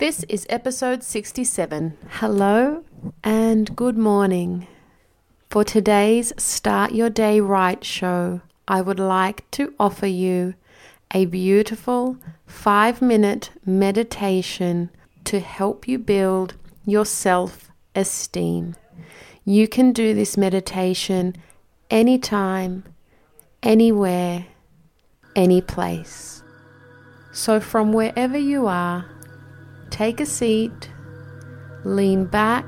This is episode 67. Hello and good morning. For today's Start Your Day Right show, I would like to offer you a beautiful five minute meditation to help you build your self esteem. You can do this meditation anytime, anywhere, any place. So, from wherever you are, take a seat, lean back.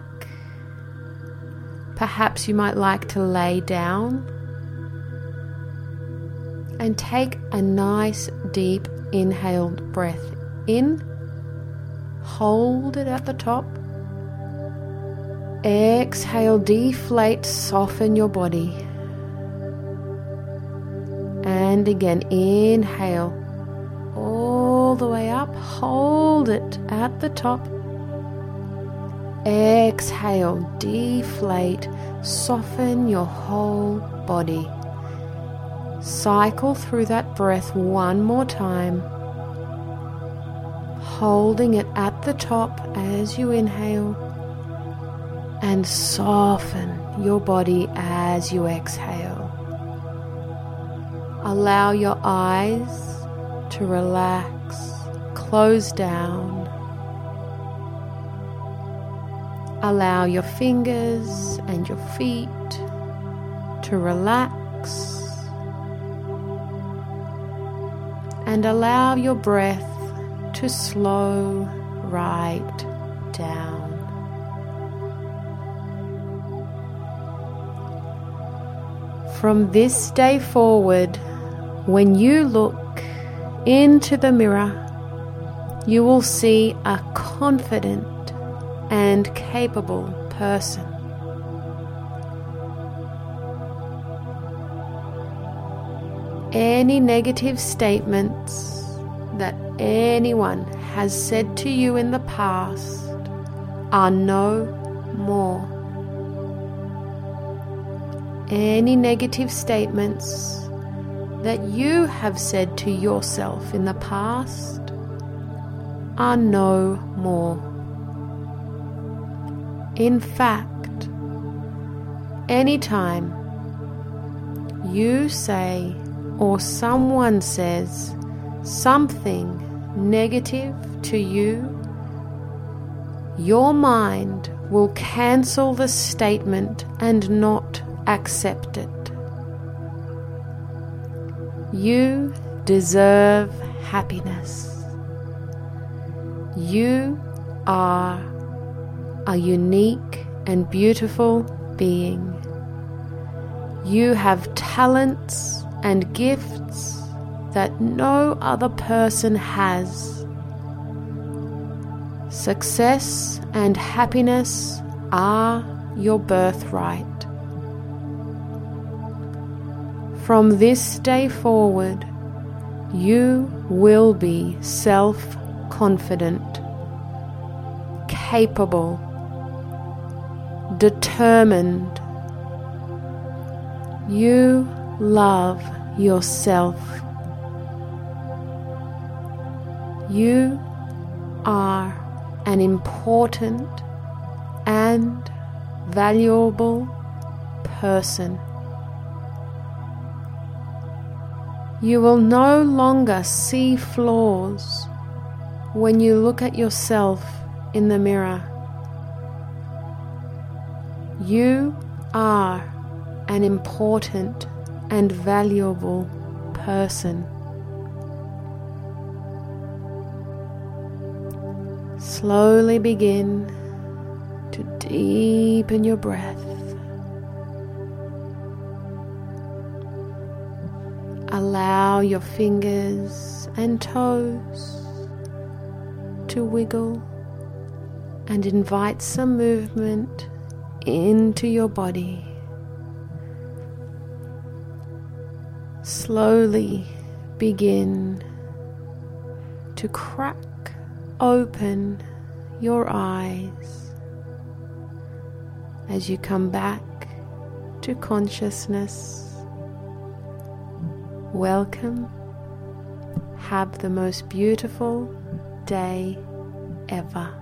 Perhaps you might like to lay down and take a nice deep inhaled breath in. Hold it at the top. Exhale, deflate, soften your body. And again, inhale all the way up. Hold it at the top. Exhale, deflate, soften your whole body. Cycle through that breath one more time, holding it at the top as you inhale, and soften your body as you exhale. Allow your eyes to relax, close down. Allow your fingers and your feet to relax. And allow your breath to slow right down. From this day forward, when you look into the mirror, you will see a confident and capable person. Any negative statements that anyone has said to you in the past are no more. Any negative statements that you have said to yourself in the past are no more. In fact, anytime you say or someone says something negative to you, your mind will cancel the statement and not accept it. You deserve happiness. You are a unique and beautiful being. You have talents and gifts that no other person has. Success and happiness are your birthright. From this day forward, you will be self confident, capable, determined. You love yourself. You are an important and valuable person. You will no longer see flaws when you look at yourself in the mirror. You are an important and valuable person. Slowly begin to deepen your breath. Allow your fingers and toes to wiggle and invite some movement into your body. Slowly begin to crack open your eyes as you come back to consciousness. Welcome. Have the most beautiful day ever.